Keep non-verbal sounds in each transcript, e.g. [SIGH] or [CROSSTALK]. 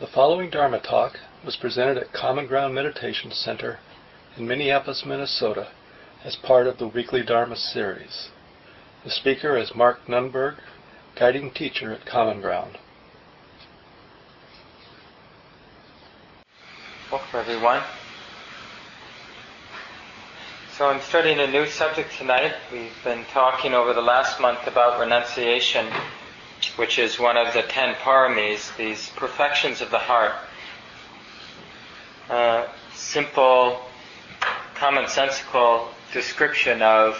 The following Dharma talk was presented at Common Ground Meditation Center in Minneapolis, Minnesota, as part of the weekly Dharma series. The speaker is Mark Nunberg, guiding teacher at Common Ground. Welcome, everyone. So, I'm starting a new subject tonight. We've been talking over the last month about renunciation, which is one of the ten paramis, these perfections of the heart. Uh, simple, commonsensical description of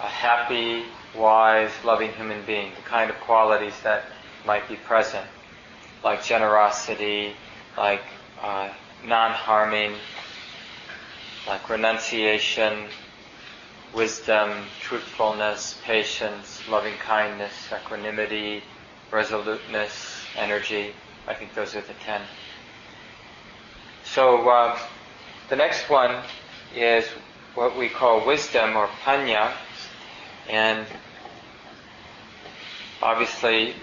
a happy, wise, loving human being, the kind of qualities that might be present, like generosity, like uh, non harming, like renunciation, wisdom, truthfulness, patience, loving kindness, equanimity, resoluteness, energy. I think those are the ten. So uh, the next one is what we call wisdom or panya, and obviously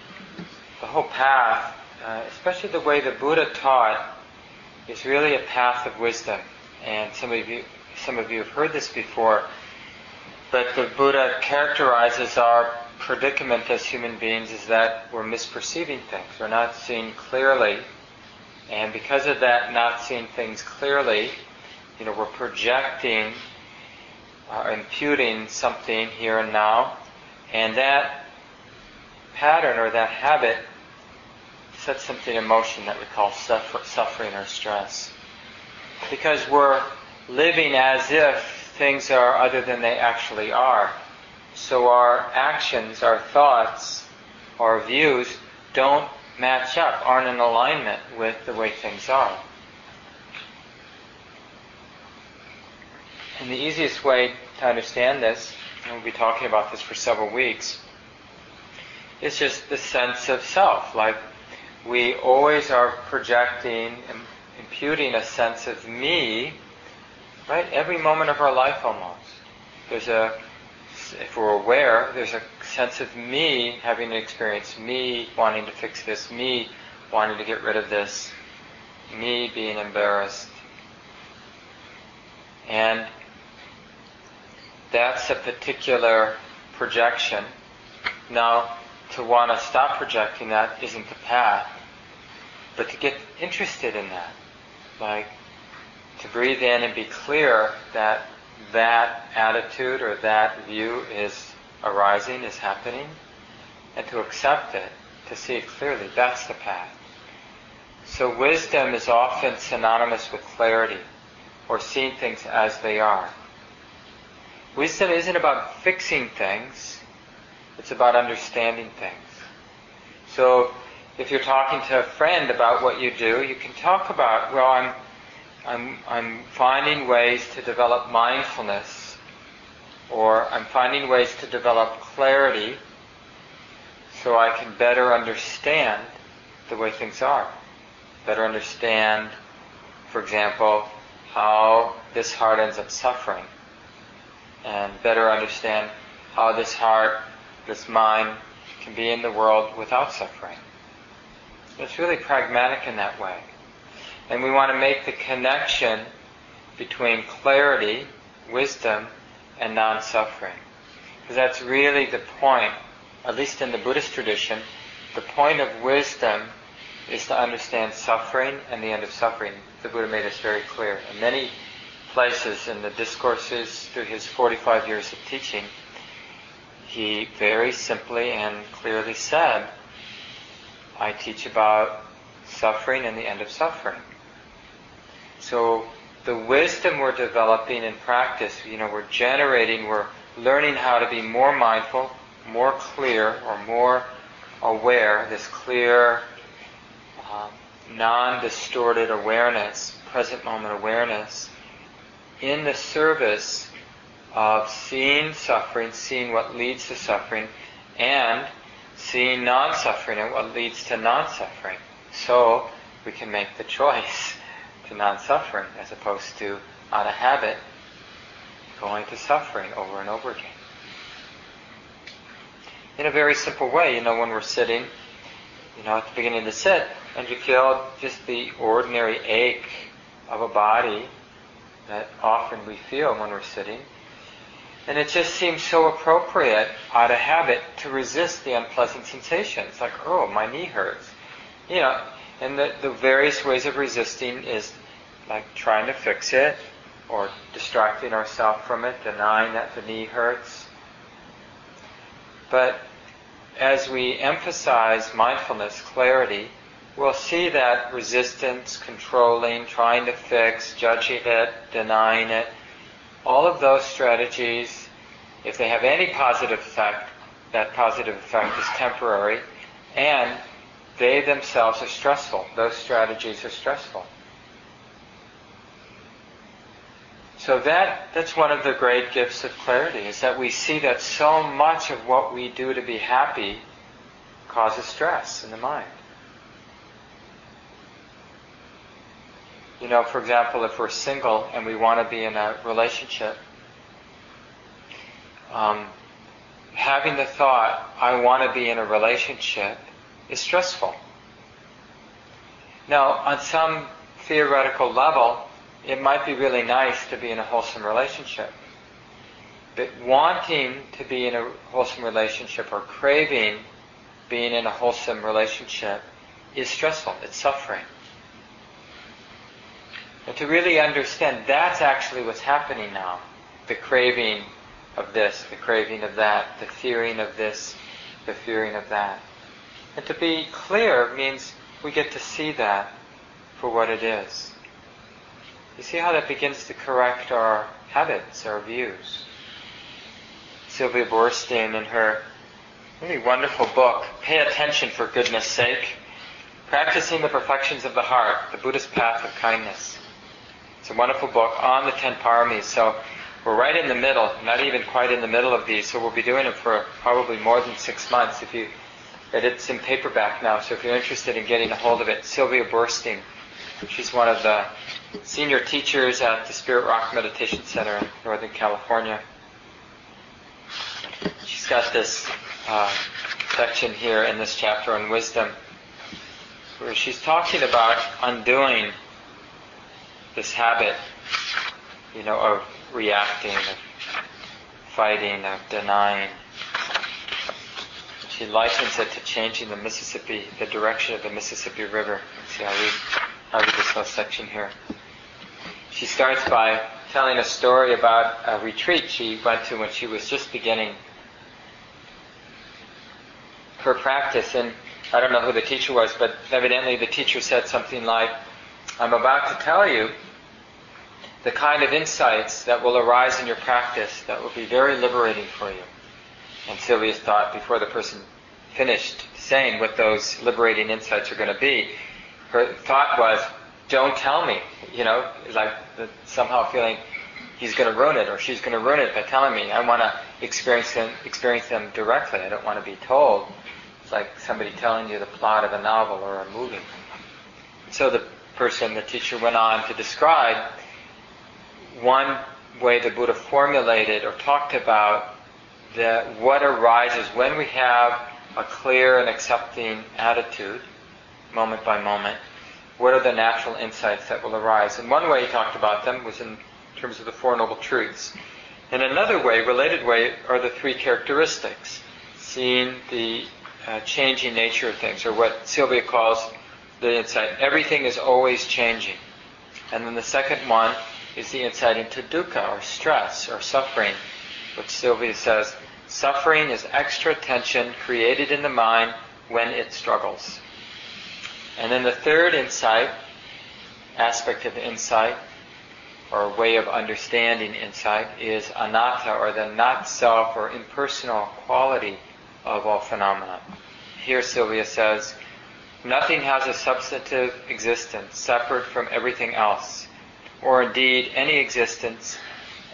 the whole path, uh, especially the way the Buddha taught, is really a path of wisdom. And some of you, some of you have heard this before, but the Buddha characterizes our predicament as human beings is that we're misperceiving things. We're not seeing clearly. And because of that, not seeing things clearly, you know, we're projecting, uh, imputing something here and now, and that pattern or that habit sets something in motion that we call suffer- suffering or stress. Because we're living as if things are other than they actually are. So our actions, our thoughts, our views don't match up, aren't in alignment with the way things are. And the easiest way to understand this, and we'll be talking about this for several weeks, is just the sense of self. Like we always are projecting imputing a sense of me, right? Every moment of our life almost. There's a, if we're aware, there's a sense of me having an experience, me wanting to fix this, me wanting to get rid of this, me being embarrassed. And that's a particular projection. Now, to want to stop projecting that isn't the path, but to get interested in that, like to breathe in and be clear that that attitude or that view is arising, is happening, and to accept it, to see it clearly. That's the path. So wisdom is often synonymous with clarity or seeing things as they are. Wisdom isn't about fixing things, it's about understanding things. So if you're talking to a friend about what you do, you can talk about, well, I'm, I'm, I'm finding ways to develop mindfulness, or I'm finding ways to develop clarity so I can better understand the way things are. Better understand, for example, how this heart ends up suffering, and better understand how this heart, this mind, can be in the world without suffering. It's really pragmatic in that way. And we want to make the connection between clarity, wisdom, and non suffering. Because that's really the point, at least in the Buddhist tradition, the point of wisdom is to understand suffering and the end of suffering. The Buddha made this very clear. In many places in the discourses through his 45 years of teaching, he very simply and clearly said I teach about suffering and the end of suffering. So the wisdom we're developing in practice, you know, we're generating, we're learning how to be more mindful, more clear, or more aware, this clear, um, non-distorted awareness, present moment awareness, in the service of seeing suffering, seeing what leads to suffering, and seeing non-suffering and what leads to non-suffering. So we can make the [LAUGHS] choice to non-suffering as opposed to out of habit going to suffering over and over again. In a very simple way, you know, when we're sitting, you know, at the beginning of the sit, and you feel just the ordinary ache of a body that often we feel when we're sitting. And it just seems so appropriate out of habit to resist the unpleasant sensations, like, oh, my knee hurts. You know, and the, the various ways of resisting is like trying to fix it, or distracting ourselves from it, denying that the knee hurts. But as we emphasize mindfulness, clarity, we'll see that resistance, controlling, trying to fix, judging it, denying it, all of those strategies, if they have any positive effect, that positive effect is temporary, and they themselves are stressful. Those strategies are stressful. So that that's one of the great gifts of clarity is that we see that so much of what we do to be happy causes stress in the mind. You know, for example, if we're single and we want to be in a relationship, um, having the thought, I want to be in a relationship, is stressful. Now, on some theoretical level, it might be really nice to be in a wholesome relationship. But wanting to be in a wholesome relationship or craving being in a wholesome relationship is stressful. It's suffering. And to really understand that's actually what's happening now. The craving of this, the craving of that, the fearing of this, the fearing of that. And to be clear means we get to see that for what it is. You see how that begins to correct our habits, our views. Sylvia Boorstein, in her really wonderful book, Pay Attention for Goodness Sake, Practicing the Perfections of the Heart, The Buddhist Path of Kindness. It's a wonderful book on the ten paramis. So we're right in the middle, not even quite in the middle of these. So we'll be doing it for probably more than six months. If you, it's in paperback now. So if you're interested in getting a hold of it, Sylvia Boorstein. She's one of the senior teachers at the Spirit Rock Meditation Center in Northern California. She's got this uh, section here in this chapter on wisdom where she's talking about undoing this habit, you know, of reacting, of fighting, of denying. She likens it to changing the Mississippi, the direction of the Mississippi River. Let's see, I'll read, I'll read this section here she starts by telling a story about a retreat she went to when she was just beginning her practice. And I don't know who the teacher was, but evidently the teacher said something like, I'm about to tell you the kind of insights that will arise in your practice that will be very liberating for you. And Sylvia thought before the person finished saying what those liberating insights are going to be, her thought was, don't tell me. You know, like somehow feeling he's going to ruin it or she's going to ruin it by telling me. I want to experience them, experience them directly. I don't want to be told. It's like somebody telling you the plot of a novel or a movie. So the person, the teacher, went on to describe one way the Buddha formulated or talked about the, what arises when we have a clear and accepting attitude, moment by moment, what are the natural insights that will arise? And one way he talked about them was in terms of the Four Noble Truths. In another way, related way, are the three characteristics, seeing the uh, changing nature of things, or what Sylvia calls the insight. Everything is always changing. And then the second one is the insight into dukkha, or stress, or suffering, which Sylvia says, suffering is extra tension created in the mind when it struggles. And then the third insight, aspect of insight, or way of understanding insight, is anatta, or the not self or impersonal quality of all phenomena. Here Sylvia says, nothing has a substantive existence separate from everything else, or indeed any existence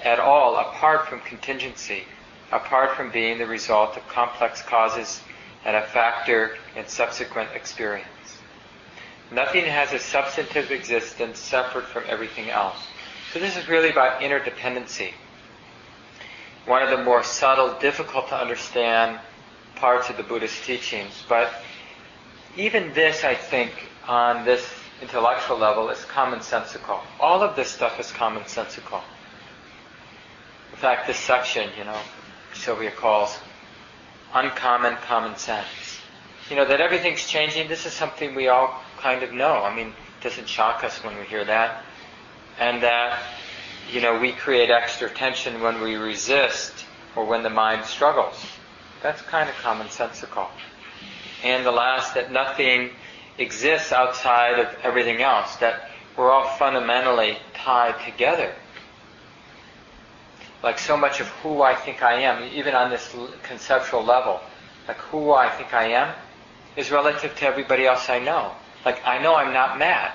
at all apart from contingency, apart from being the result of complex causes and a factor in subsequent experience. Nothing has a substantive existence separate from everything else. So this is really about interdependency. One of the more subtle, difficult to understand parts of the Buddhist teachings, but even this, I think, on this intellectual level, is commonsensical. All of this stuff is commonsensical. Fact, this section, you know, Sylvia calls uncommon common sense. You know, that everything's changing, this is something we all kind of know. I mean, it doesn't shock us when we hear that. And that, you know, we create extra tension when we resist or when the mind struggles. That's kind of commonsensical. And the last, that nothing exists outside of everything else, that we're all fundamentally tied together. Like so much of who I think I am, even on this conceptual level, like who I think I am, is relative to everybody else I know. Like I know I'm not mad.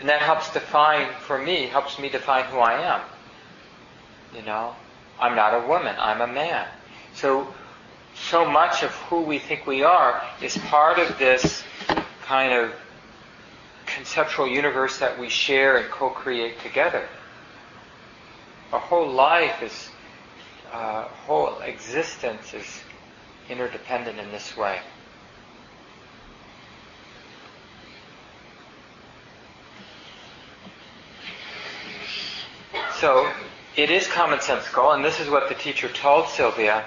And that helps define, for me, helps me define who I am. You know? I'm not a woman, I'm a man. So so much of who we think we are is part of this kind of conceptual universe that we share and co-create together. Our whole life is, uh, whole existence is interdependent in this way. So it is commonsensical, and this is what the teacher told Sylvia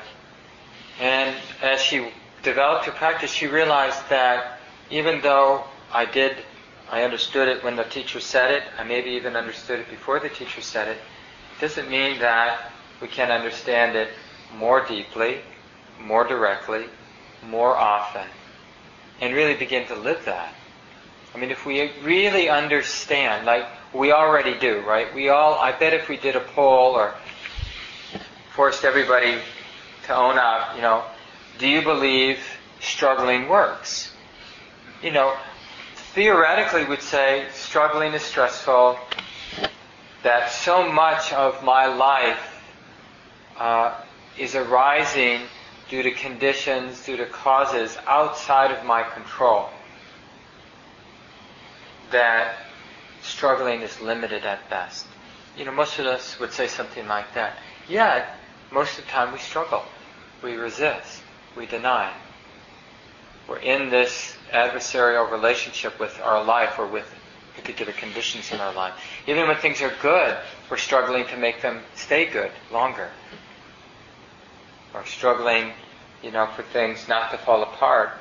and as she developed her practice, she realized that even though I did, I understood it when the teacher said it, I maybe even understood it before the teacher said it, doesn't mean that we can understand it more deeply, more directly, more often, and really begin to live that. I mean, if we really understand, like we already do, right? We all, I bet if we did a poll or forced everybody to own up, you know, do you believe struggling works? You know, theoretically would say struggling is stressful, that so much of my life uh, is arising due to conditions, due to causes outside of my control, that struggling is limited at best. You know, most of us would say something like that. Yet, most of the time we struggle we resist, we deny. We're in this adversarial relationship with our life or with particular conditions in our life. Even when things are good, we're struggling to make them stay good longer. Or struggling, you know, for things not to fall apart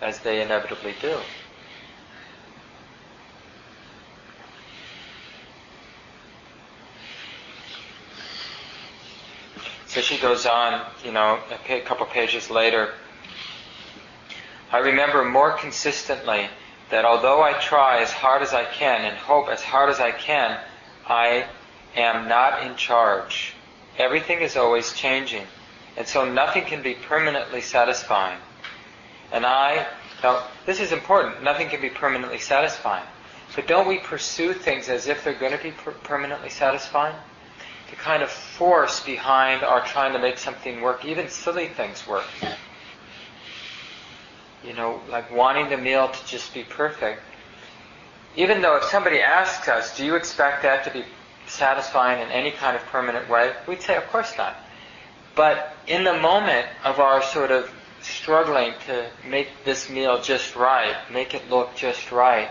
as they inevitably do. So she goes on, you know, a couple pages later. I remember more consistently that although I try as hard as I can and hope as hard as I can, I am not in charge. Everything is always changing, and so nothing can be permanently satisfying. And I, now this is important, nothing can be permanently satisfying. But don't we pursue things as if they're going to be per- permanently satisfying? the kind of force behind our trying to make something work, even silly things work. You know, like wanting the meal to just be perfect. Even though if somebody asks us, do you expect that to be satisfying in any kind of permanent way? We'd say, of course not. But in the moment of our sort of struggling to make this meal just right, make it look just right,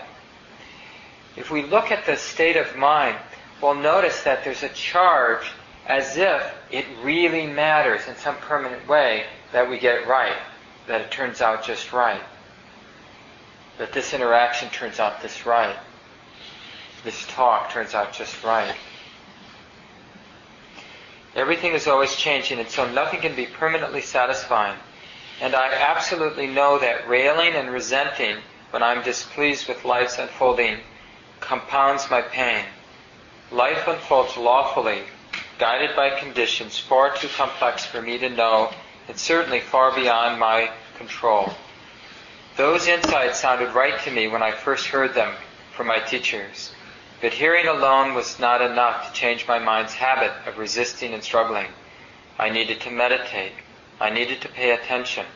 if we look at the state of mind well, notice that there's a charge as if it really matters in some permanent way that we get it right, that it turns out just right, that this interaction turns out this right, this talk turns out just right. Everything is always changing, and so nothing can be permanently satisfying. And I absolutely know that railing and resenting when I'm displeased with life's unfolding compounds my pain. Life unfolds lawfully, guided by conditions far too complex for me to know, and certainly far beyond my control. Those insights sounded right to me when I first heard them from my teachers. But hearing alone was not enough to change my mind's habit of resisting and struggling. I needed to meditate. I needed to pay attention.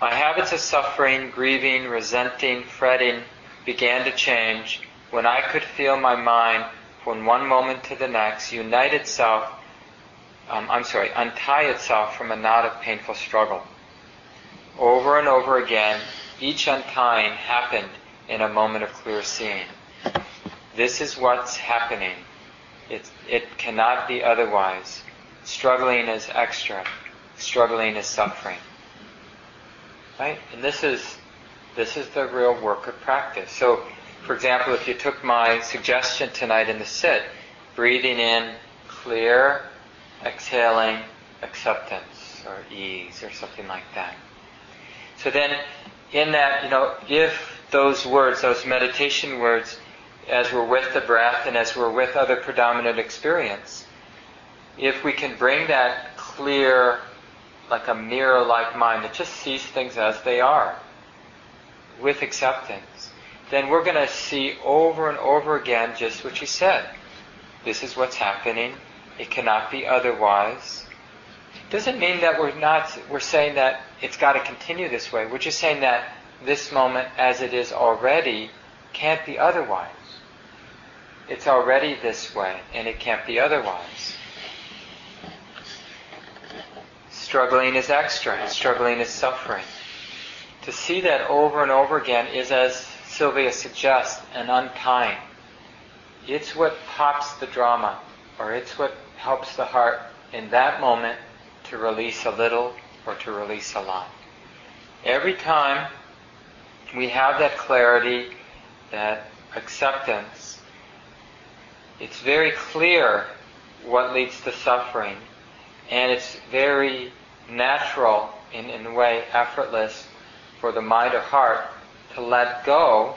My habits of suffering, grieving, resenting, fretting began to change when I could feel my mind from one moment to the next, unite itself, um, I'm sorry, untie itself from a knot of painful struggle. Over and over again, each untying happened in a moment of clear seeing. This is what's happening. It, it cannot be otherwise. Struggling is extra. Struggling is suffering. Right? And this is this is the real work of practice. So, for example, if you took my suggestion tonight in the sit, breathing in clear, exhaling acceptance or ease or something like that. So then, in that, you know, if those words, those meditation words, as we're with the breath and as we're with other predominant experience, if we can bring that clear, like a mirror like mind that just sees things as they are, with acceptance, then we're going to see over and over again just what you said. This is what's happening. It cannot be otherwise. Doesn't mean that we're not, we're saying that it's got to continue this way. We're just saying that this moment as it is already can't be otherwise. It's already this way and it can't be otherwise. Struggling is extra. Struggling is suffering. To see that over and over again is, as Sylvia suggests, an untying. It's what pops the drama, or it's what helps the heart in that moment to release a little or to release a lot. Every time we have that clarity, that acceptance, it's very clear what leads to suffering, and it's very natural, in, in a way, effortless for the mind or heart to let go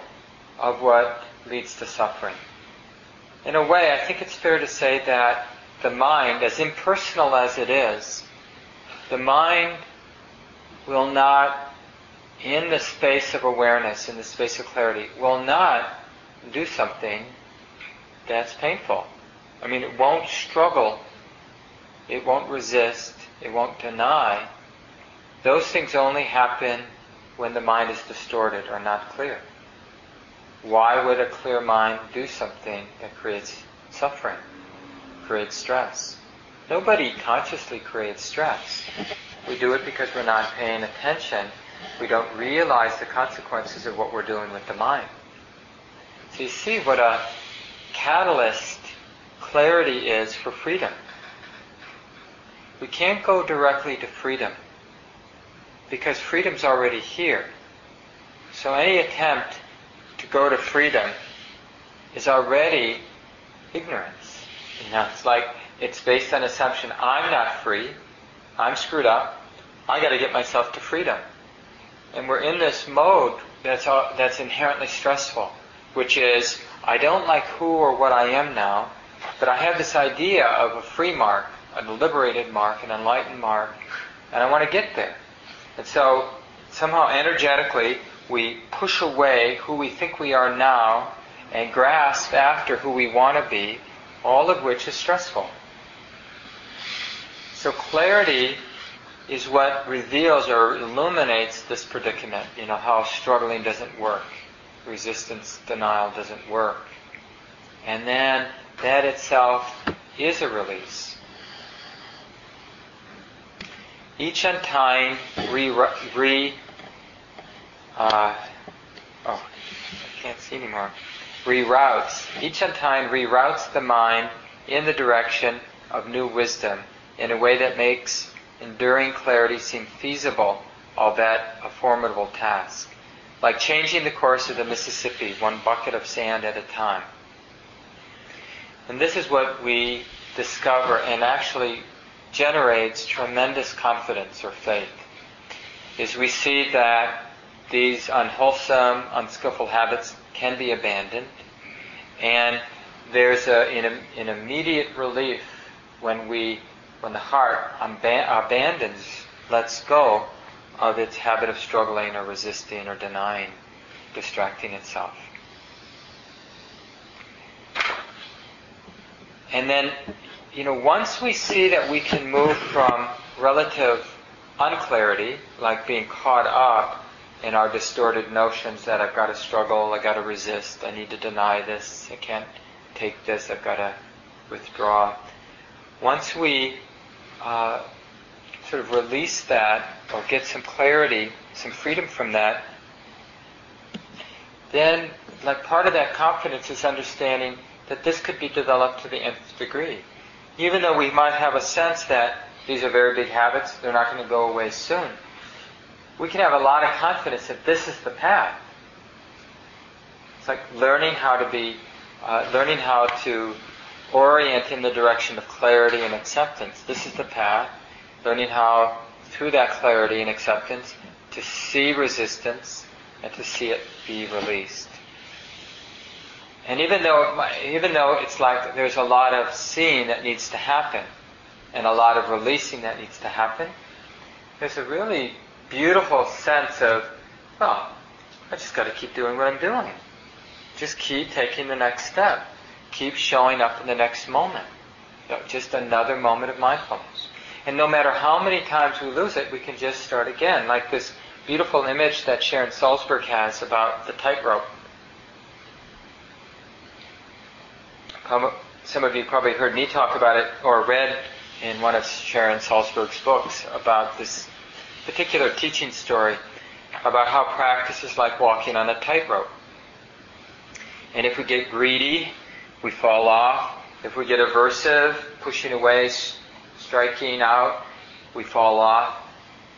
of what leads to suffering. In a way, I think it's fair to say that the mind, as impersonal as it is, the mind will not, in the space of awareness, in the space of clarity, will not do something that's painful. I mean, it won't struggle, it won't resist, it won't deny. Those things only happen when the mind is distorted or not clear. Why would a clear mind do something that creates suffering, creates stress? Nobody consciously creates stress. We do it because we're not paying attention. We don't realize the consequences of what we're doing with the mind. So you see what a catalyst clarity is for freedom. We can't go directly to freedom because freedom's already here. So any attempt to go to freedom is already ignorance. You know, it's like it's based on assumption I'm not free, I'm screwed up, I got to get myself to freedom. And we're in this mode that's all, that's inherently stressful, which is I don't like who or what I am now, but I have this idea of a free mark, a liberated mark, an enlightened mark, and I want to get there. And so somehow energetically we push away who we think we are now and grasp after who we want to be, all of which is stressful. So clarity is what reveals or illuminates this predicament, you know, how struggling doesn't work, resistance, denial doesn't work. And then that itself is a release. each untying re, re uh, oh, I can't see anymore. Reroutes. Each untying reroutes the mind in the direction of new wisdom in a way that makes enduring clarity seem feasible, albeit a formidable task. Like changing the course of the Mississippi one bucket of sand at a time. And this is what we discover and actually generates tremendous confidence or faith is we see that these unwholesome, unskillful habits can be abandoned, and there's a, an, an immediate relief when we, when the heart abandons, lets go of its habit of struggling or resisting or denying, distracting itself. And then you know, once we see that we can move from relative unclarity, like being caught up in our distorted notions that I've got to struggle, I've got to resist, I need to deny this, I can't take this, I've got to withdraw. Once we uh, sort of release that or get some clarity, some freedom from that, then like part of that confidence is understanding that this could be developed to the nth degree. Even though we might have a sense that these are very big habits, they're not going to go away soon. We can have a lot of confidence that this is the path. It's like learning how to be, uh, learning how to orient in the direction of clarity and acceptance. This is the path. Learning how, through that clarity and acceptance, to see resistance and to see it be released. And even though, even though it's like there's a lot of seeing that needs to happen, and a lot of releasing that needs to happen, there's a really beautiful sense of, well, I just got to keep doing what I'm doing. Just keep taking the next step. Keep showing up in the next moment. You know, just another moment of mindfulness. And no matter how many times we lose it, we can just start again. Like this beautiful image that Sharon Salzberg has about the tightrope. Some of you probably heard me talk about it or read in one of Sharon Salzberg's books about this particular teaching story about how practice is like walking on a tightrope. And if we get greedy, we fall off. If we get aversive, pushing away, striking out, we fall off.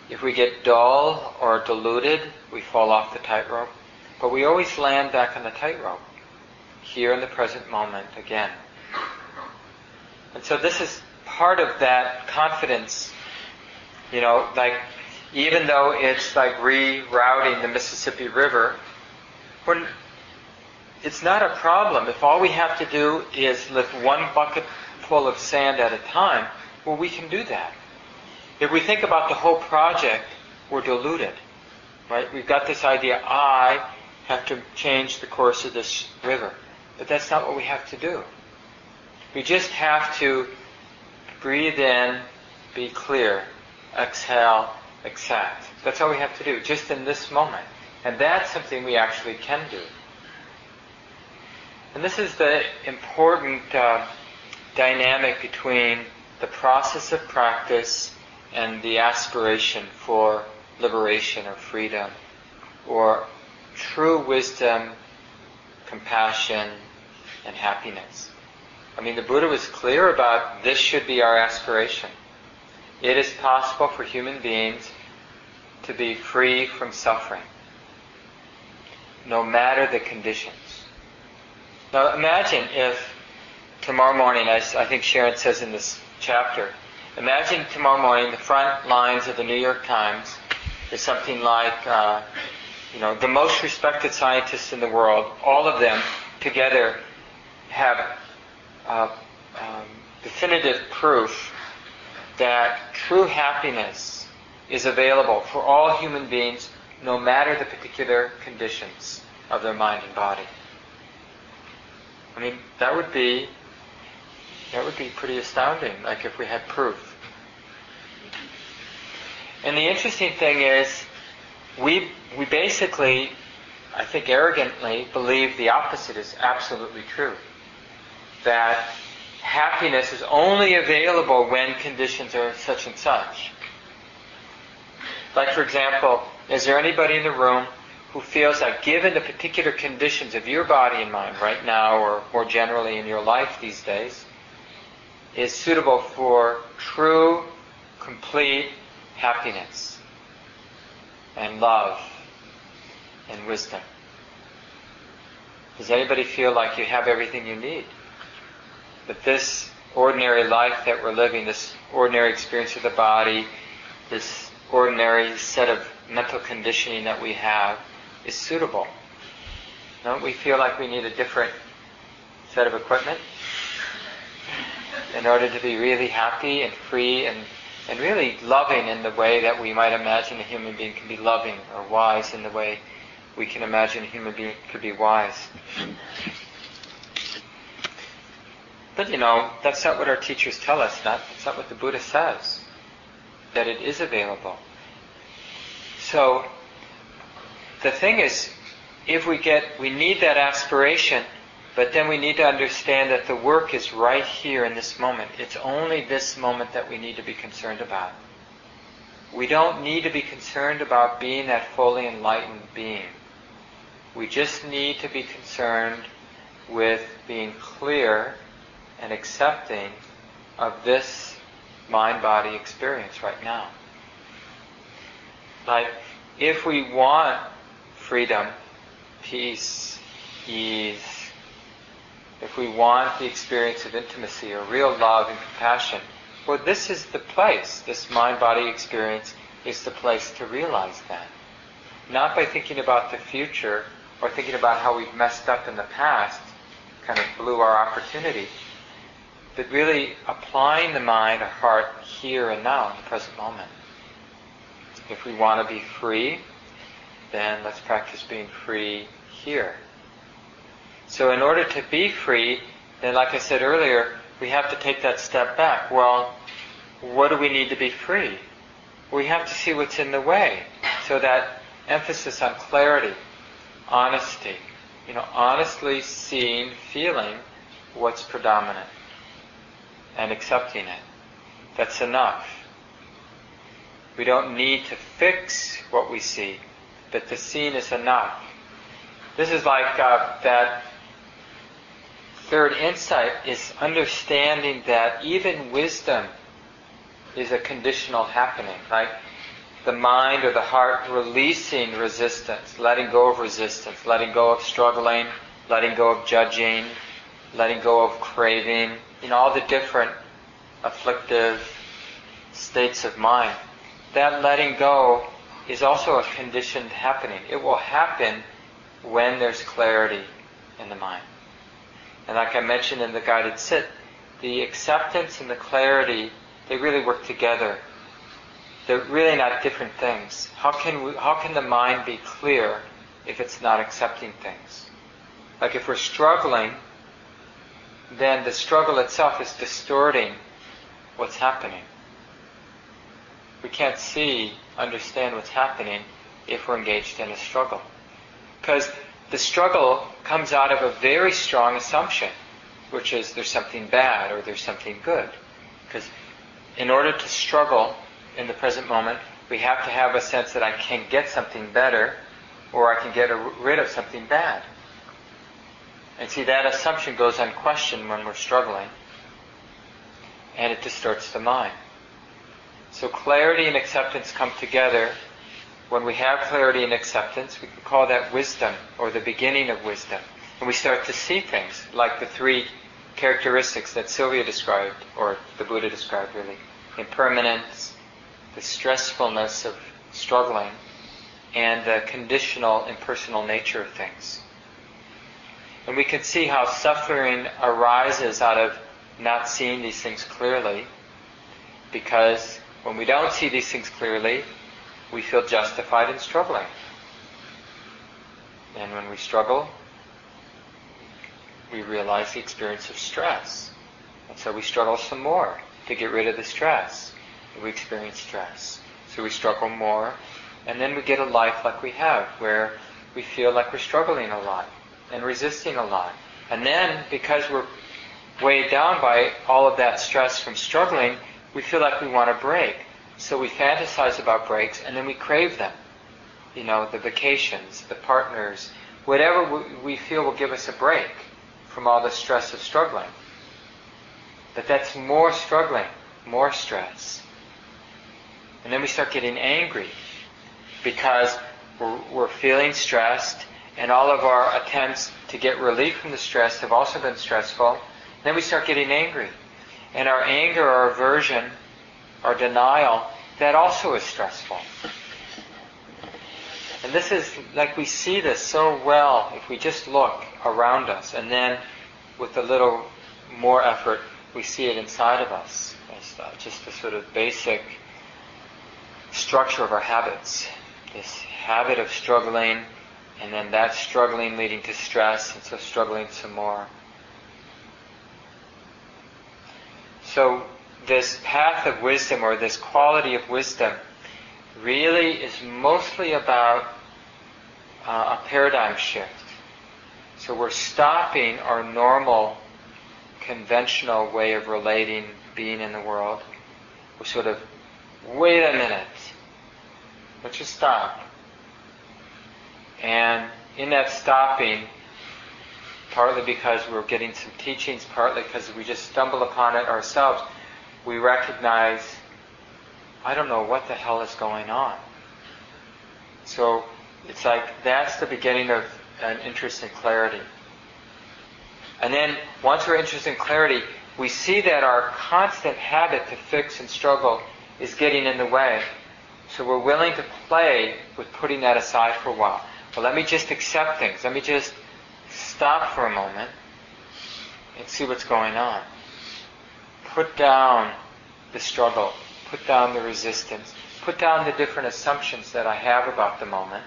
If we get dull or deluded, we fall off the tightrope. But we always land back on the tightrope, here in the present moment again. And so this is part of that confidence, you know, like even though it's like rerouting the Mississippi River, it's not a problem. If all we have to do is lift one bucket full of sand at a time, well, we can do that. If we think about the whole project, we're deluded, right? We've got this idea, I have to change the course of this river. But that's not what we have to do. We just have to breathe in, be clear, exhale, accept. That's all we have to do, just in this moment. And that's something we actually can do. And this is the important uh, dynamic between the process of practice and the aspiration for liberation or freedom or true wisdom, compassion, and happiness. I mean, the Buddha was clear about this should be our aspiration. It is possible for human beings to be free from suffering, no matter the conditions. Now imagine if tomorrow morning, as I think Sharon says in this chapter, imagine tomorrow morning the front lines of the New York Times is something like, uh, you know, the most respected scientists in the world, all of them together have uh, um, definitive proof that true happiness is available for all human beings no matter the particular conditions of their mind and body. I mean, that would be that would be pretty astounding, like if we had proof. And the interesting thing is, we we basically, I think arrogantly, believe the opposite is absolutely true. That happiness is only available when conditions are such and such. Like, for example, is there anybody in the room who feels that given the particular conditions of your body and mind right now, or more generally in your life these days, is suitable for true, complete happiness and love and wisdom? Does anybody feel like you have everything you need? that this ordinary life that we're living, this ordinary experience of the body, this ordinary set of mental conditioning that we have is suitable. We feel like we need a different set of equipment in order to be really happy and free and, and really loving in the way that we might imagine a human being can be loving or wise in the way we can imagine a human being could be wise. But you know, that's not what our teachers tell us. That's not what the Buddha says. That it is available. So, the thing is, if we get, we need that aspiration, but then we need to understand that the work is right here in this moment. It's only this moment that we need to be concerned about. We don't need to be concerned about being that fully enlightened being. We just need to be concerned with being clear and accepting of this mind body experience right now. Like, if we want freedom, peace, ease, if we want the experience of intimacy or real love and compassion, well, this is the place, this mind body experience is the place to realize that. Not by thinking about the future or thinking about how we've messed up in the past, kind of blew our opportunity, but really applying the mind or heart here and now in the present moment. If we want to be free, then let's practice being free here. So in order to be free, then like I said earlier, we have to take that step back. Well, what do we need to be free? We have to see what's in the way. So that emphasis on clarity, honesty, you know, honestly seeing, feeling what's predominant and accepting it. That's enough. We don't need to fix what we see, but the seeing is enough. This is like uh, that third insight is understanding that even wisdom is a conditional happening, like the mind or the heart releasing resistance, letting go of resistance, letting go of struggling, letting go of judging, letting go of craving, in all the different afflictive states of mind. That letting go is also a conditioned happening. It will happen when there's clarity in the mind. And like I mentioned in the guided sit, the acceptance and the clarity, they really work together. They're really not different things. How can we, how can the mind be clear if it's not accepting things? Like if we're struggling, then the struggle itself is distorting what's happening. We can't see, understand what's happening if we're engaged in a struggle. Because the struggle comes out of a very strong assumption, which is there's something bad or there's something good. Because in order to struggle in the present moment, we have to have a sense that I can get something better or I can get rid of something bad. And see, that assumption goes unquestioned when we're struggling, and it distorts the mind. So clarity and acceptance come together when we have clarity and acceptance, we can call that wisdom or the beginning of wisdom. And we start to see things like the three characteristics that Sylvia described, or the Buddha described really impermanence, the stressfulness of struggling, and the conditional, impersonal nature of things. And we can see how suffering arises out of not seeing these things clearly, because when we don't see these things clearly, we feel justified in struggling. And when we struggle, we realize the experience of stress. And so we struggle some more to get rid of the stress. We experience stress. So we struggle more. And then we get a life like we have, where we feel like we're struggling a lot and resisting a lot. And then, because we're weighed down by all of that stress from struggling, we feel like we want a break. So we fantasize about breaks and then we crave them. You know, the vacations, the partners, whatever we feel will give us a break from all the stress of struggling. But that's more struggling, more stress. And then we start getting angry because we're, we're feeling stressed and all of our attempts to get relief from the stress have also been stressful. Then we start getting angry. And our anger our aversion our denial, that also is stressful. And this is like we see this so well if we just look around us and then with a little more effort we see it inside of us as uh, just the sort of basic structure of our habits. This habit of struggling and then that struggling leading to stress and so struggling some more. So this path of wisdom or this quality of wisdom really is mostly about uh, a paradigm shift. So we're stopping our normal, conventional way of relating, being in the world. We're sort of, wait a minute, let's just stop. And in that stopping, partly because we're getting some teachings, partly because we just stumble upon it ourselves, we recognize, I don't know what the hell is going on. So it's like that's the beginning of an interest in clarity. And then once we're interested in clarity, we see that our constant habit to fix and struggle is getting in the way. So we're willing to play with putting that aside for a while. Well, let me just accept things. Let me just stop for a moment and see what's going on. Put down the struggle. Put down the resistance. Put down the different assumptions that I have about the moment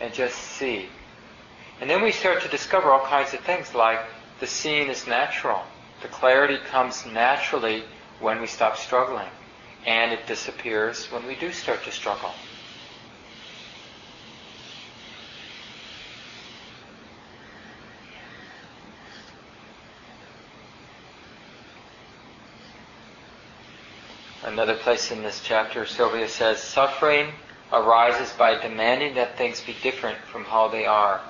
and just see. And then we start to discover all kinds of things like the seeing is natural. The clarity comes naturally when we stop struggling. And it disappears when we do start to struggle. Another place in this chapter, Sylvia says, suffering arises by demanding that things be different from how they are.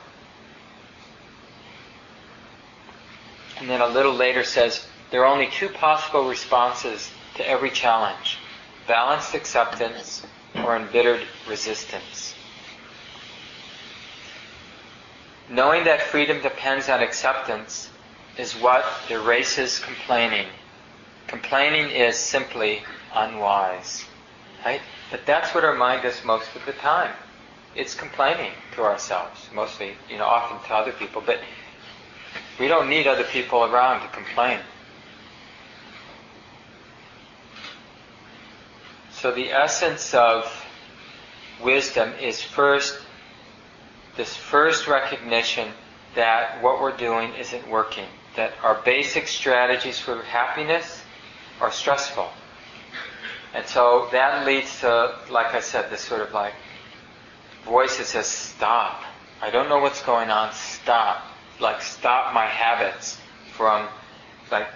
And then a little later says, there are only two possible responses to every challenge balanced acceptance or embittered resistance. Knowing that freedom depends on acceptance is what erases complaining. Complaining is simply unwise. Right? But that's what our mind does most of the time. It's complaining to ourselves, mostly, you know, often to other people, but we don't need other people around to complain. So the essence of wisdom is first this first recognition that what we're doing isn't working, that our basic strategies for happiness are stressful. And so that leads to, like I said, this sort of like voice that says, stop. I don't know what's going on, stop. Like stop my habits from like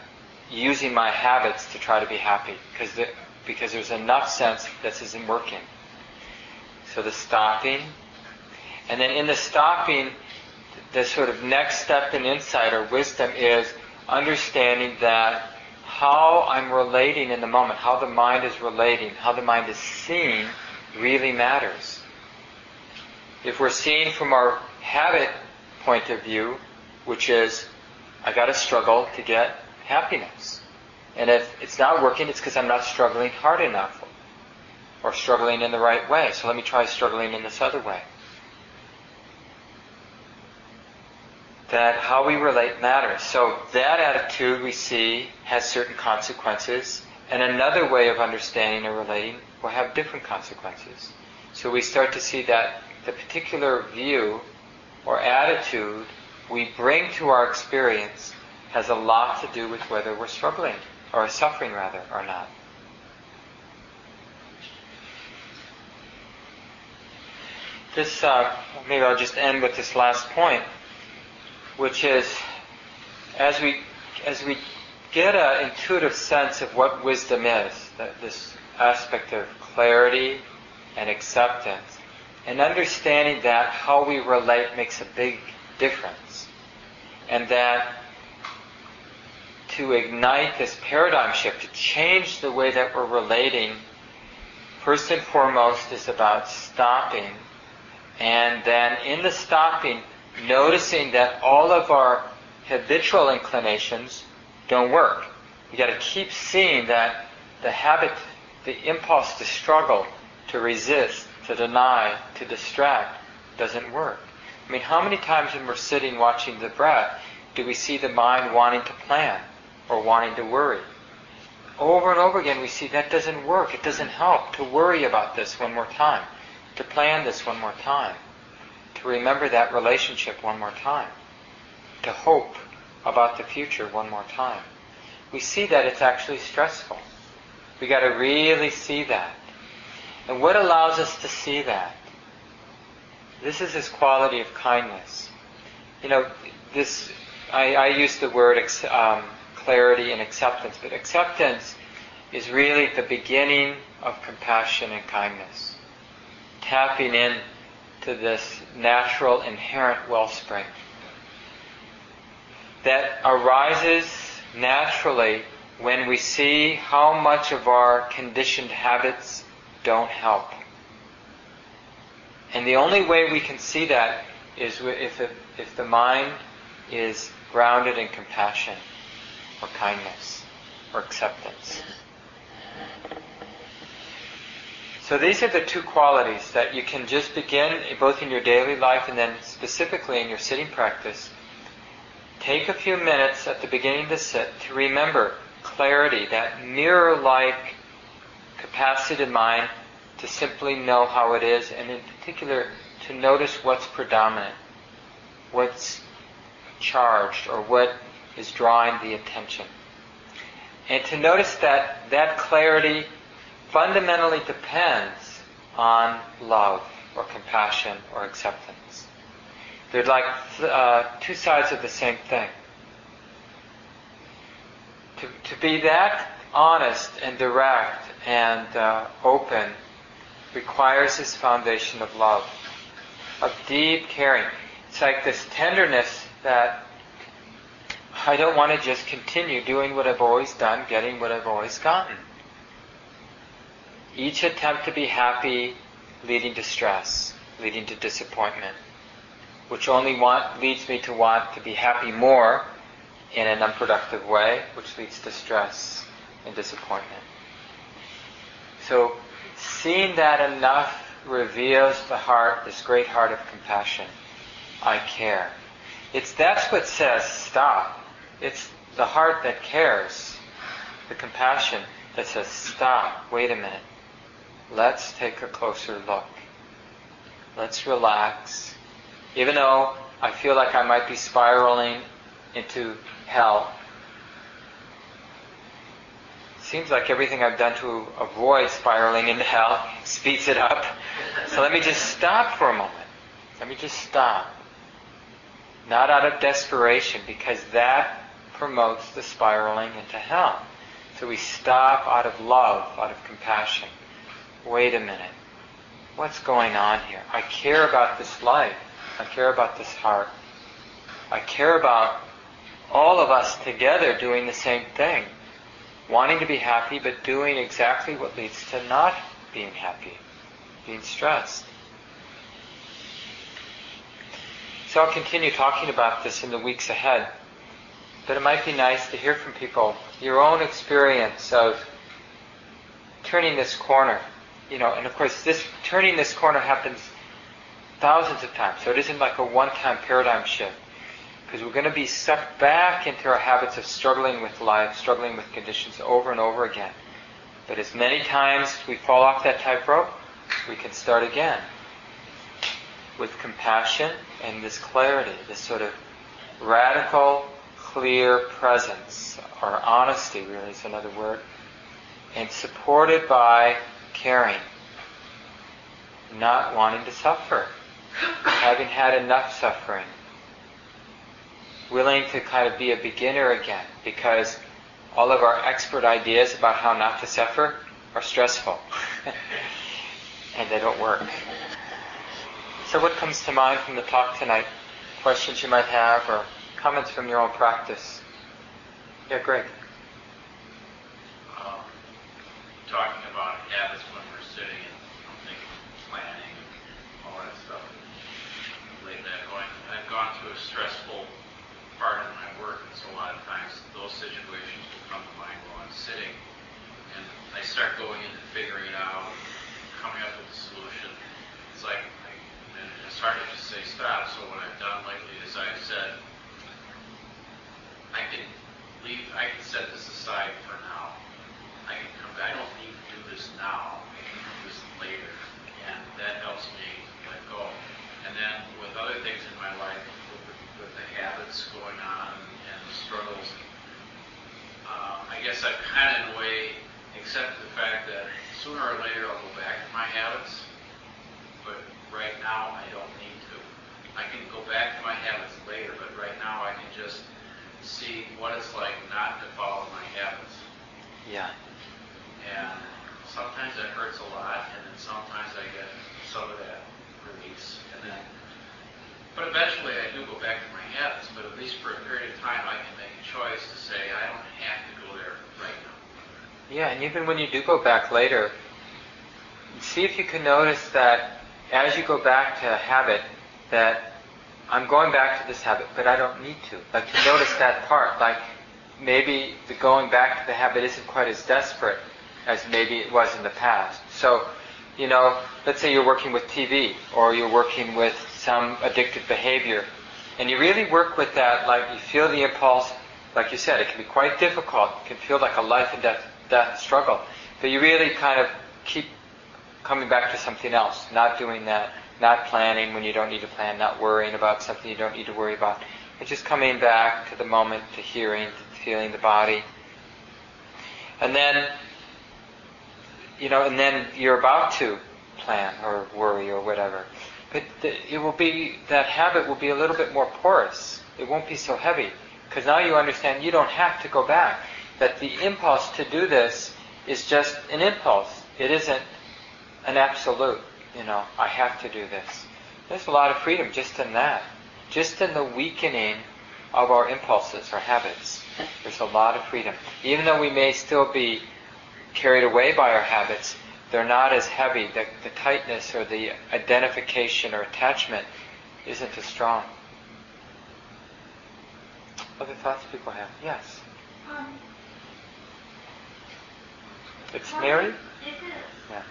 using my habits to try to be happy. Because the, because there's enough sense this isn't working. So the stopping. And then in the stopping, the sort of next step in insight or wisdom is understanding that how I'm relating in the moment, how the mind is relating, how the mind is seeing really matters. If we're seeing from our habit point of view, which is, I gotta struggle to get happiness. And if it's not working, it's because I'm not struggling hard enough or struggling in the right way. So let me try struggling in this other way. That how we relate matters. So that attitude we see has certain consequences, and another way of understanding or relating will have different consequences. So we start to see that the particular view or attitude we bring to our experience has a lot to do with whether we're struggling or suffering rather or not. This, uh, maybe I'll just end with this last point which is as we as we get an intuitive sense of what wisdom is, this aspect of clarity and acceptance, and understanding that how we relate makes a big difference, and that to ignite this paradigm shift, to change the way that we're relating, first and foremost is about stopping, and then in the stopping, noticing that all of our habitual inclinations don't work. You got to keep seeing that the habit, the impulse to struggle, to resist, to deny, to distract doesn't work. I mean, how many times when we're sitting watching the breath do we see the mind wanting to plan or wanting to worry? Over and over again, we see that doesn't work. It doesn't help to worry about this one more time, to plan this one more time to remember that relationship one more time, to hope about the future one more time. We see that it's actually stressful. We got to really see that. And what allows us to see that? This is this quality of kindness. You know, this I, I use the word um, clarity and acceptance, but acceptance is really the beginning of compassion and kindness. Tapping in to this natural inherent wellspring that arises naturally when we see how much of our conditioned habits don't help. And the only way we can see that is if, it, if the mind is grounded in compassion or kindness or acceptance. So these are the two qualities that you can just begin both in your daily life and then specifically in your sitting practice. Take a few minutes at the beginning of the sit to remember clarity, that mirror-like capacity of mind to simply know how it is, and in particular to notice what's predominant, what's charged, or what is drawing the attention. And to notice that that clarity fundamentally depends on love or compassion or acceptance. They're like uh, two sides of the same thing. To, to be that honest and direct and uh, open requires this foundation of love, of deep caring. It's like this tenderness that I don't want to just continue doing what I've always done, getting what I've always gotten. Each attempt to be happy leading to stress, leading to disappointment, which only want, leads me to want to be happy more in an unproductive way, which leads to stress and disappointment. So seeing that enough reveals the heart, this great heart of compassion. I care. It's that's what says stop. It's the heart that cares, the compassion that says stop. Wait a minute. Let's take a closer look. Let's relax. Even though I feel like I might be spiraling into hell, seems like everything I've done to avoid spiraling into hell [LAUGHS] speeds it up. So let me just stop for a moment. Let me just stop. Not out of desperation, because that promotes the spiraling into hell. So we stop out of love, out of compassion. Wait a minute. What's going on here? I care about this life. I care about this heart. I care about all of us together doing the same thing wanting to be happy, but doing exactly what leads to not being happy, being stressed. So I'll continue talking about this in the weeks ahead. But it might be nice to hear from people your own experience of turning this corner. You know, and of course, this turning this corner happens thousands of times. So it isn't like a one-time paradigm shift because we're going to be sucked back into our habits of struggling with life, struggling with conditions over and over again. But as many times we fall off that tightrope, we can start again with compassion and this clarity, this sort of radical, clear presence, or honesty really is another word, and supported by caring, not wanting to suffer, having had enough suffering, willing to kind of be a beginner again because all of our expert ideas about how not to suffer are stressful [LAUGHS] and they don't work. So, what comes to mind from the talk tonight? Questions you might have or comments from your own practice? Yeah, Greg. Um, talking about habits when we're sitting and thinking, planning, all that stuff. Lately, I've, going, I've gone through a stressful part of my work, and so a lot of times those situations will come to mind while I'm sitting, and I start going into figuring it out, coming up with a solution. It's like, and it's hard to just say stop. So what I've done lately is I've said, I can leave, I can set this aside for now. I can come back. I don't need to do this now. I can do this later, and that helps me let go. And then with other things in my life, with the habits going on and the struggles. Uh, I guess I've kind of, in a way, accepted the fact that sooner or later I'll go back to my habits, but right now I don't need to. I can go back to my habits later, but right now I can just see what it's like not to follow my habits. Yeah. And sometimes that hurts a lot, and then sometimes I get some of that relief release, and then. But eventually, I do go back to my habits. But at least for a period of time, I can make a choice to say I don't have to go there right now. Yeah, and even when you do go back later, see if you can notice that as you go back to a habit, that I'm going back to this habit, but I don't need to. Like to notice that part, like maybe the going back to the habit isn't quite as desperate as maybe it was in the past. So, you know, let's say you're working with TV or you're working with some addictive behavior, and you really work with that, like you feel the impulse, like you said, it can be quite difficult, it can feel like a life and death, death struggle, but you really kind of keep coming back to something else, not doing that, not planning when you don't need to plan, not worrying about something you don't need to worry about. It's just coming back to the moment, to hearing, to feeling the body. And then, you know, and then you're about to plan or worry or whatever. But it will be, that habit will be a little bit more porous. It won't be so heavy. Because now you understand you don't have to go back. That the impulse to do this is just an impulse. It isn't an absolute. You know, I have to do this. There's a lot of freedom just in that. Just in the weakening of our impulses, our habits. There's a lot of freedom. Even though we may still be carried away by our habits, they're not as heavy. The, the tightness or the identification or attachment isn't as strong. Other thoughts people have? Yes. Um, It's Mary? It is. Yeah.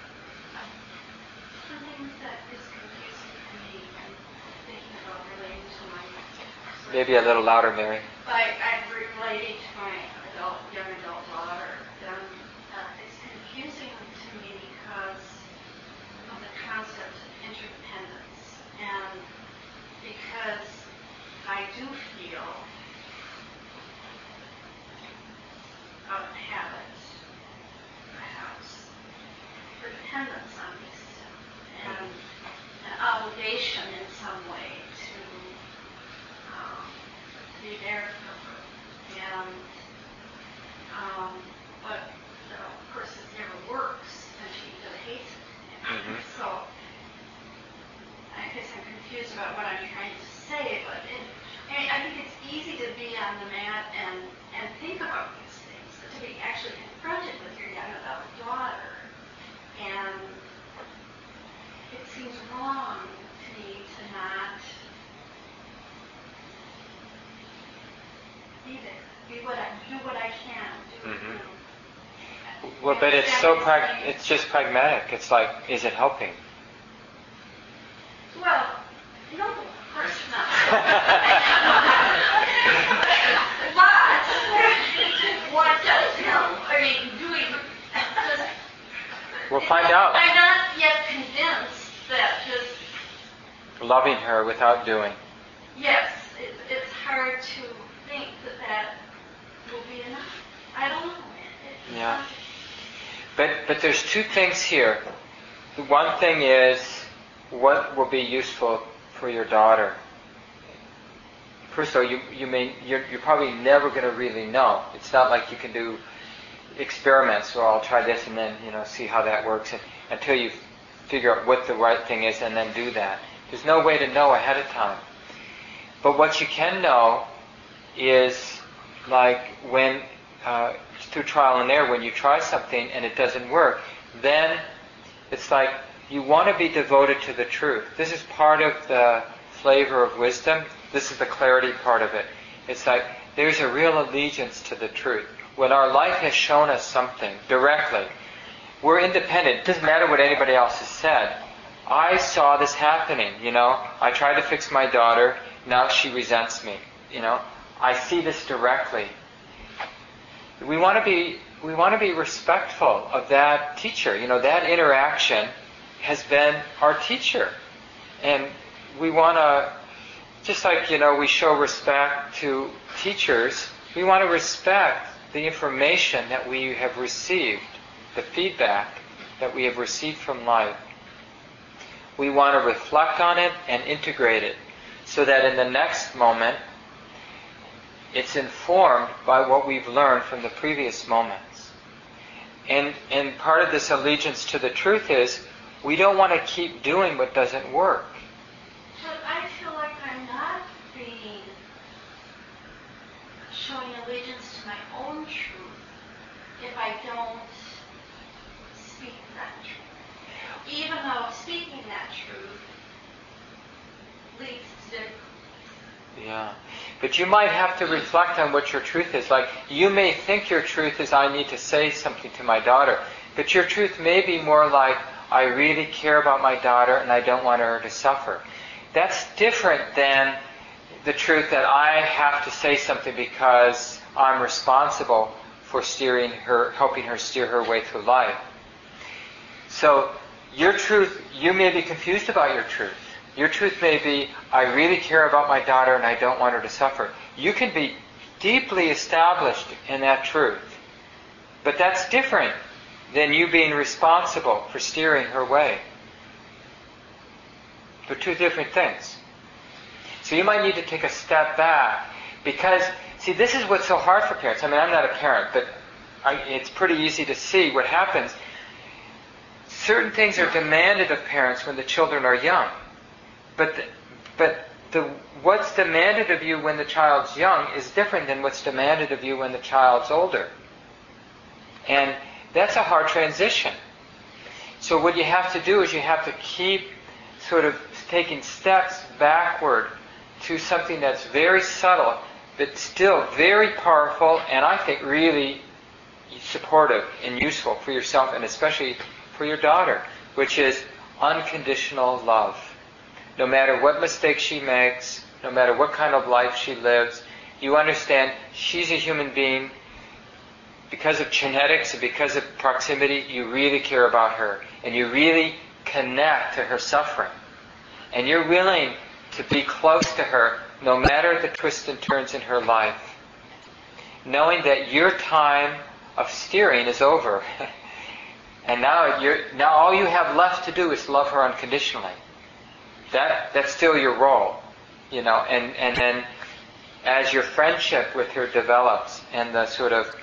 Something that is confusing to me and thinking about relating to my. Maybe a little louder, Mary. Like, I'm relating to my adult, young adult daughter. And uh, it's confusing to me because of the concept of interdependence. And because I do feel out of habit, perhaps, for dependence on these two, and an obligation in some way to um, be there for her. And, um, but, you know, of course, it never works, and she really hates it. Mhm. So, I guess I'm confused about what I'm trying to say, but it, I mean, I think it's easy to be on the mat and, and think about these things, but to be actually confronted with your young adult daughter, and it seems wrong to me to not be there, be what I, do what I can, do, Mhm. you know. Well, but it's so prag- what I'm saying? it's just pragmatic. It's like, is it helping? Well, no, of course not. but what does help? I mean, doing just. We'll find out. I'm not yet convinced that just Loving her without doing. yes, it, it's hard to think that that will be enough. I don't know. It- it's Yeah. But but there's two things here. The one thing is what will be useful for your daughter. First of all, you you may you're, you're probably never going to really know. It's not like you can do experiments. Well, I'll try this and then you know see how that works and, until you figure out what the right thing is and then do that. There's no way to know ahead of time. But what you can know is like when uh, through trial and error, when you try something and it doesn't work, then it's like you want to be devoted to the truth. This is part of the flavor of wisdom. This is the clarity part of it. It's like there's a real allegiance to the truth. When our life has shown us something directly, we're independent. It doesn't matter what anybody else has said. I saw this happening, you know. I tried to fix my daughter. Now she resents me, you know. I see this directly. We want to be we want to be respectful of that teacher. You know, that interaction has been our teacher. And we want to just like, you know, we show respect to teachers, we want to respect the information that we have received, the feedback that we have received from life. We want to reflect on it and integrate it so that in the next moment it's informed by what we've learned from the previous moments. And, and part of this allegiance to the truth is we don't want to keep doing what doesn't work. So I feel like I'm not being showing allegiance to my own truth if I don't speak that truth. Even though speaking that truth leads to. Yeah. But you might have to reflect on what your truth is. Like, you may think your truth is, I need to say something to my daughter. But your truth may be more like, I really care about my daughter and I don't want her to suffer. That's different than the truth that I have to say something because I'm responsible for steering her, helping her steer her way through life. So, your truth, you may be confused about your truth. Your truth may be, I really care about my daughter and I don't want her to suffer. You can be deeply established in that truth. But that's different than you being responsible for steering her way. They're two different things. So you might need to take a step back because, see, this is what's so hard for parents. I mean, I'm not a parent, but I, it's pretty easy to see what happens. Certain things are demanded of parents when the children are young. But, the, but the, what's demanded of you when the child's young is different than what's demanded of you when the child's older. And that's a hard transition. So what you have to do is you have to keep sort of taking steps backward to something that's very subtle, but still very powerful, and I think really supportive and useful for yourself and especially for your daughter, which is unconditional love. No matter what mistakes she makes, no matter what kind of life she lives, you understand she's a human being. Because of genetics and because of proximity, you really care about her. And you really connect to her suffering. And you're willing to be close to her no matter the twists and turns in her life. Knowing that your time of steering is over. [LAUGHS] and now you're, now all you have left to do is love her unconditionally. That, that's still your role, you know, and, and then as your friendship with her develops and the sort of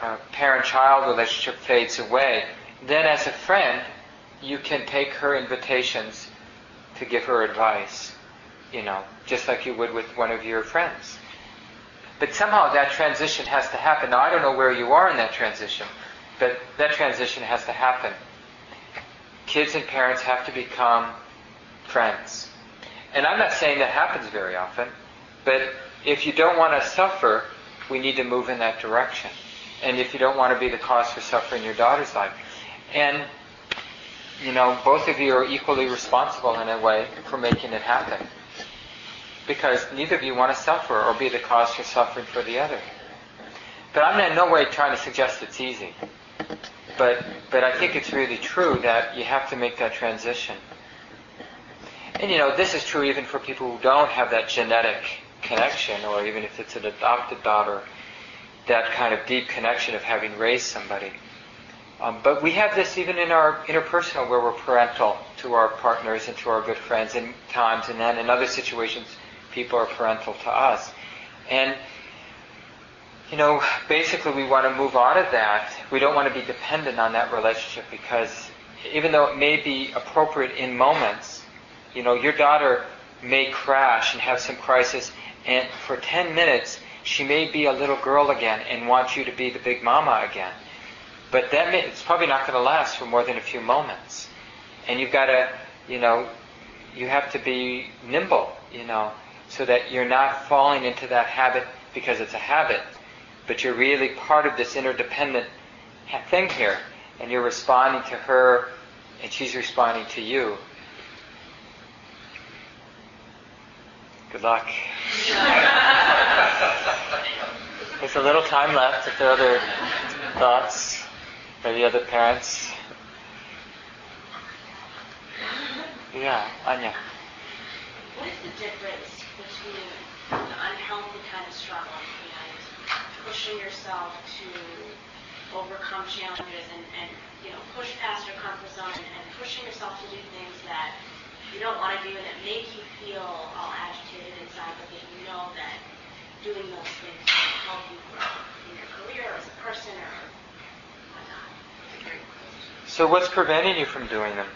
uh, parent-child relationship fades away, then as a friend, you can take her invitations to give her advice, you know, just like you would with one of your friends. But somehow that transition has to happen. Now, I don't know where you are in that transition, but that transition has to happen. Kids and parents have to become friends. And I'm not saying that happens very often, but if you don't want to suffer, we need to move in that direction. And if you don't want to be the cause for suffering in your daughter's life. And, you know, both of you are equally responsible in a way for making it happen. Because neither of you want to suffer or be the cause for suffering for the other. But I'm in no way trying to suggest it's easy. But, but I think it's really true that you have to make that transition. And you know, this is true even for people who don't have that genetic connection, or even if it's an adopted daughter, that kind of deep connection of having raised somebody. Um, but we have this even in our interpersonal, where we're parental to our partners and to our good friends in times, and then in other situations, people are parental to us. And you know, basically we want to move out of that. We don't want to be dependent on that relationship because even though it may be appropriate in moments, you know, your daughter may crash and have some crisis, and for 10 minutes, she may be a little girl again and want you to be the big mama again. But that may, it's probably not going to last for more than a few moments. And you've got to, you know, you have to be nimble, you know, so that you're not falling into that habit because it's a habit, but you're really part of this interdependent thing here, and you're responding to her, and she's responding to you. Good luck. [LAUGHS] There's a little time left if there are other thoughts, maybe other parents. Yeah, Anya. What is the difference between the unhealthy kind of struggle and pushing yourself to overcome challenges and, and you know push past your comfort zone and, and pushing yourself to do things that you don't want to do and that make you feel all agitated inside, but that you know that doing those things will help you grow in your career or as a person or whatnot. So, what's preventing you from doing them?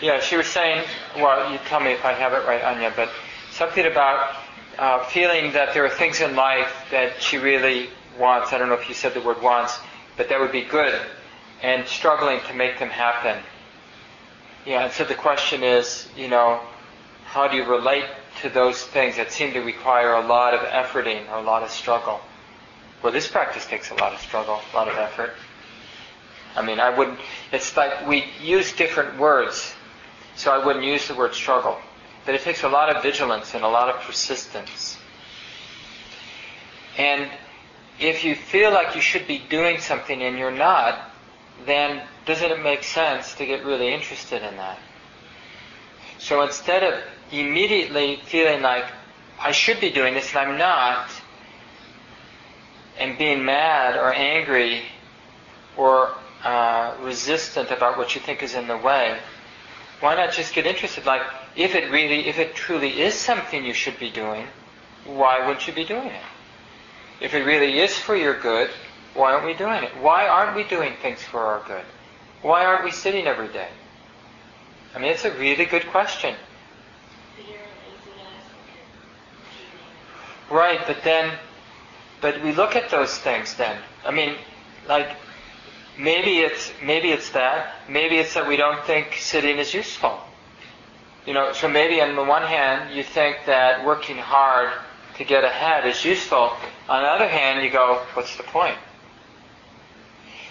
Yeah, she was saying, well, you tell me if I have it right, Anya, but something about uh, feeling that there are things in life that she really wants. I don't know if you said the word wants, but that would be good, and struggling to make them happen. Yeah, and so the question is, you know, how do you relate to those things that seem to require a lot of efforting or a lot of struggle? Well, this practice takes a lot of struggle, a lot of effort. I mean, I wouldn't, it's like we use different words, so I wouldn't use the word struggle. But it takes a lot of vigilance and a lot of persistence. And if you feel like you should be doing something and you're not, then doesn't it make sense to get really interested in that? So instead of immediately feeling like I should be doing this and I'm not, and being mad or angry or uh, resistant about what you think is in the way, why not just get interested? Like, if it really, if it truly is something you should be doing, why wouldn't you be doing it? If it really is for your good, why aren't we doing it? Why aren't we doing things for our good? Why aren't we sitting every day? I mean, it's a really good question. Right, but then, but we look at those things then. I mean, like, maybe it's, maybe it's that. Maybe it's that we don't think sitting is useful. You know, so maybe on the one hand, you think that working hard to get ahead is useful. On the other hand, you go, what's the point?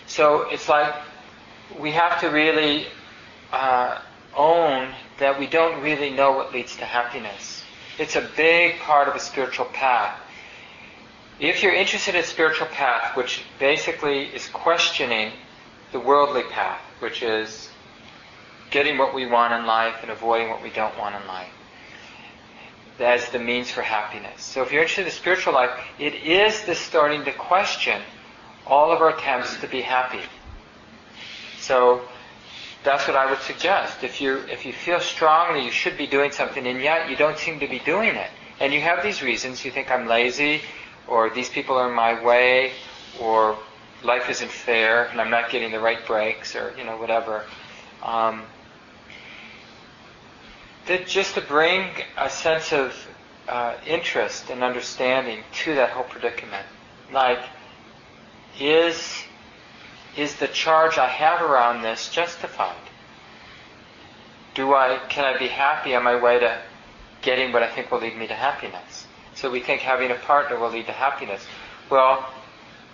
So it's like we have to really uh, own that we don't really know what leads to happiness. It's a big part of a spiritual path. If you're interested in a spiritual path, which basically is questioning the worldly path, which is getting what we want in life and avoiding what we don't want in life, as the means for happiness. So if you're interested in the spiritual life, it is the starting to question all of our attempts to be happy. So that's what I would suggest. If you if you feel strongly you should be doing something and yet you don't seem to be doing it, and you have these reasons, you think I'm lazy, or these people are in my way, or life isn't fair and I'm not getting the right breaks, or you know whatever. Um, that just to bring a sense of uh, interest and understanding to that whole predicament, like is is the charge I have around this justified? Do I can I be happy on my way to getting what I think will lead me to happiness? So we think having a partner will lead to happiness. Well,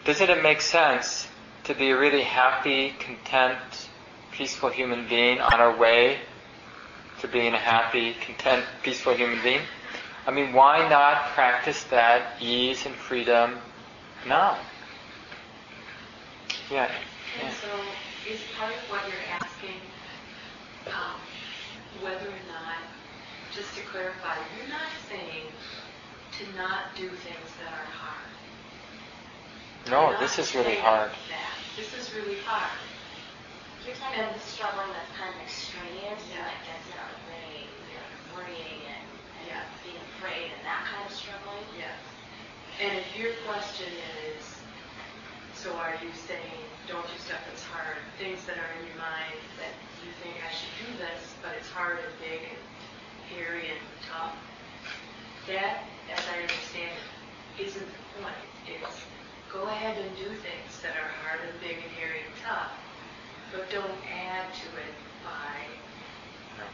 doesn't it make sense to be a really happy, content, peaceful human being on our way to being a happy, content, peaceful human being? I mean, why not practice that ease and freedom now? Yeah. And so is part of what you're asking um, whether or not, just to clarify, you're not saying to not do things that are hard. No, this is really hard. that. This is really hard. You're talking about struggling that's kind of extraneous, Yeah. like that's not really, you know, worrying and, and Yeah. being afraid and that kind of struggling. Yes. And if your question is, so are you saying, don't do stuff that's hard, things that are in your mind that you think I should do this, but it's hard and big and hairy and tough? That, as I understand it, isn't the point. It's go ahead and do things that are hard and big and hairy and tough, but don't add to it by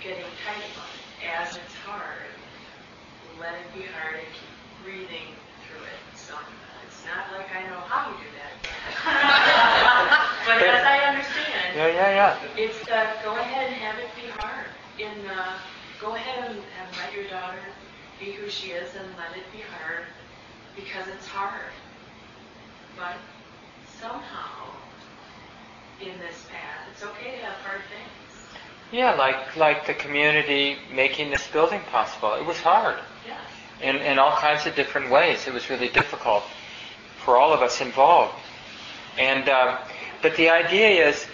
getting tight on it. As it's hard, let it be hard and keep breathing through it. So it's not like I know how you do that. [LAUGHS] but as I understand, Yeah, yeah, yeah. it's uh, go ahead and have it be hard. In uh, go ahead and, and let your daughter be who she is and let it be hard because it's hard. But somehow in this path, it's okay to have hard things. Yeah, like like the community making this building possible. It was hard. In in all kinds of different ways. It was really difficult for all of us involved. And um, but the idea is,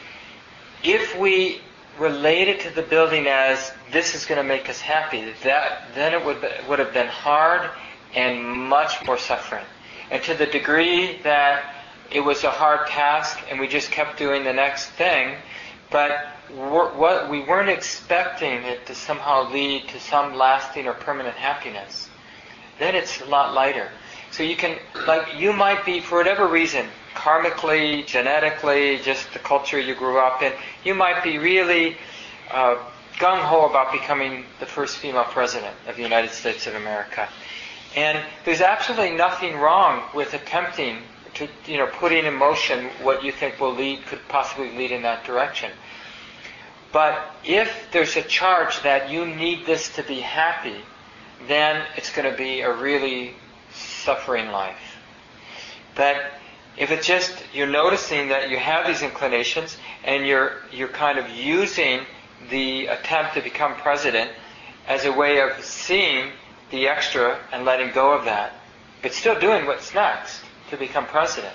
if we related to the building as this is going to make us happy, that then it would would have been hard and much more suffering. And to the degree that it was a hard task and we just kept doing the next thing, but what we weren't expecting it to somehow lead to some lasting or permanent happiness, then it's a lot lighter. So you can, like, you might be, for whatever reason, karmically, genetically, just the culture you grew up in, you might be really uh, gung ho about becoming the first female president of the United States of America. And there's absolutely nothing wrong with attempting to, you know, putting in motion what you think will lead, could possibly lead in that direction. But if there's a charge that you need this to be happy, then it's going to be a really suffering life. But if it's just you're noticing that you have these inclinations and you're you're kind of using the attempt to become president as a way of seeing the extra and letting go of that, but still doing what's next to become president,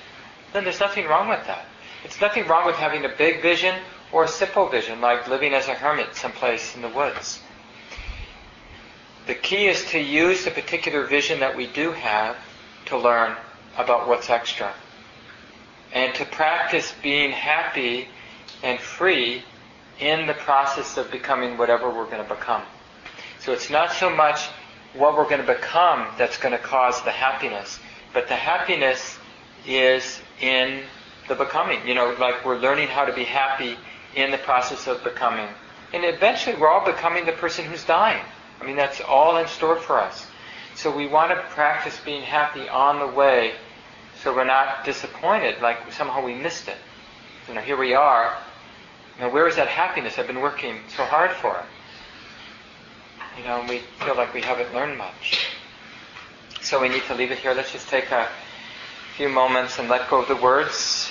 then there's nothing wrong with that. It's nothing wrong with having a big vision or a simple vision, like living as a hermit someplace in the woods. The key is to use the particular vision that we do have to learn about what's extra. And to practice being happy and free in the process of becoming whatever we're going to become. So it's not so much what we're going to become that's going to cause the happiness, but the happiness is in the becoming. You know, like we're learning how to be happy in the process of becoming. And eventually we're all becoming the person who's dying. I mean, that's all in store for us. So we want to practice being happy on the way so we're not disappointed, like somehow we missed it. You know, here we are. Now, where is that happiness I've been working so hard for? You know, and we feel like we haven't learned much. So we need to leave it here. Let's just take a few moments and let go of the words.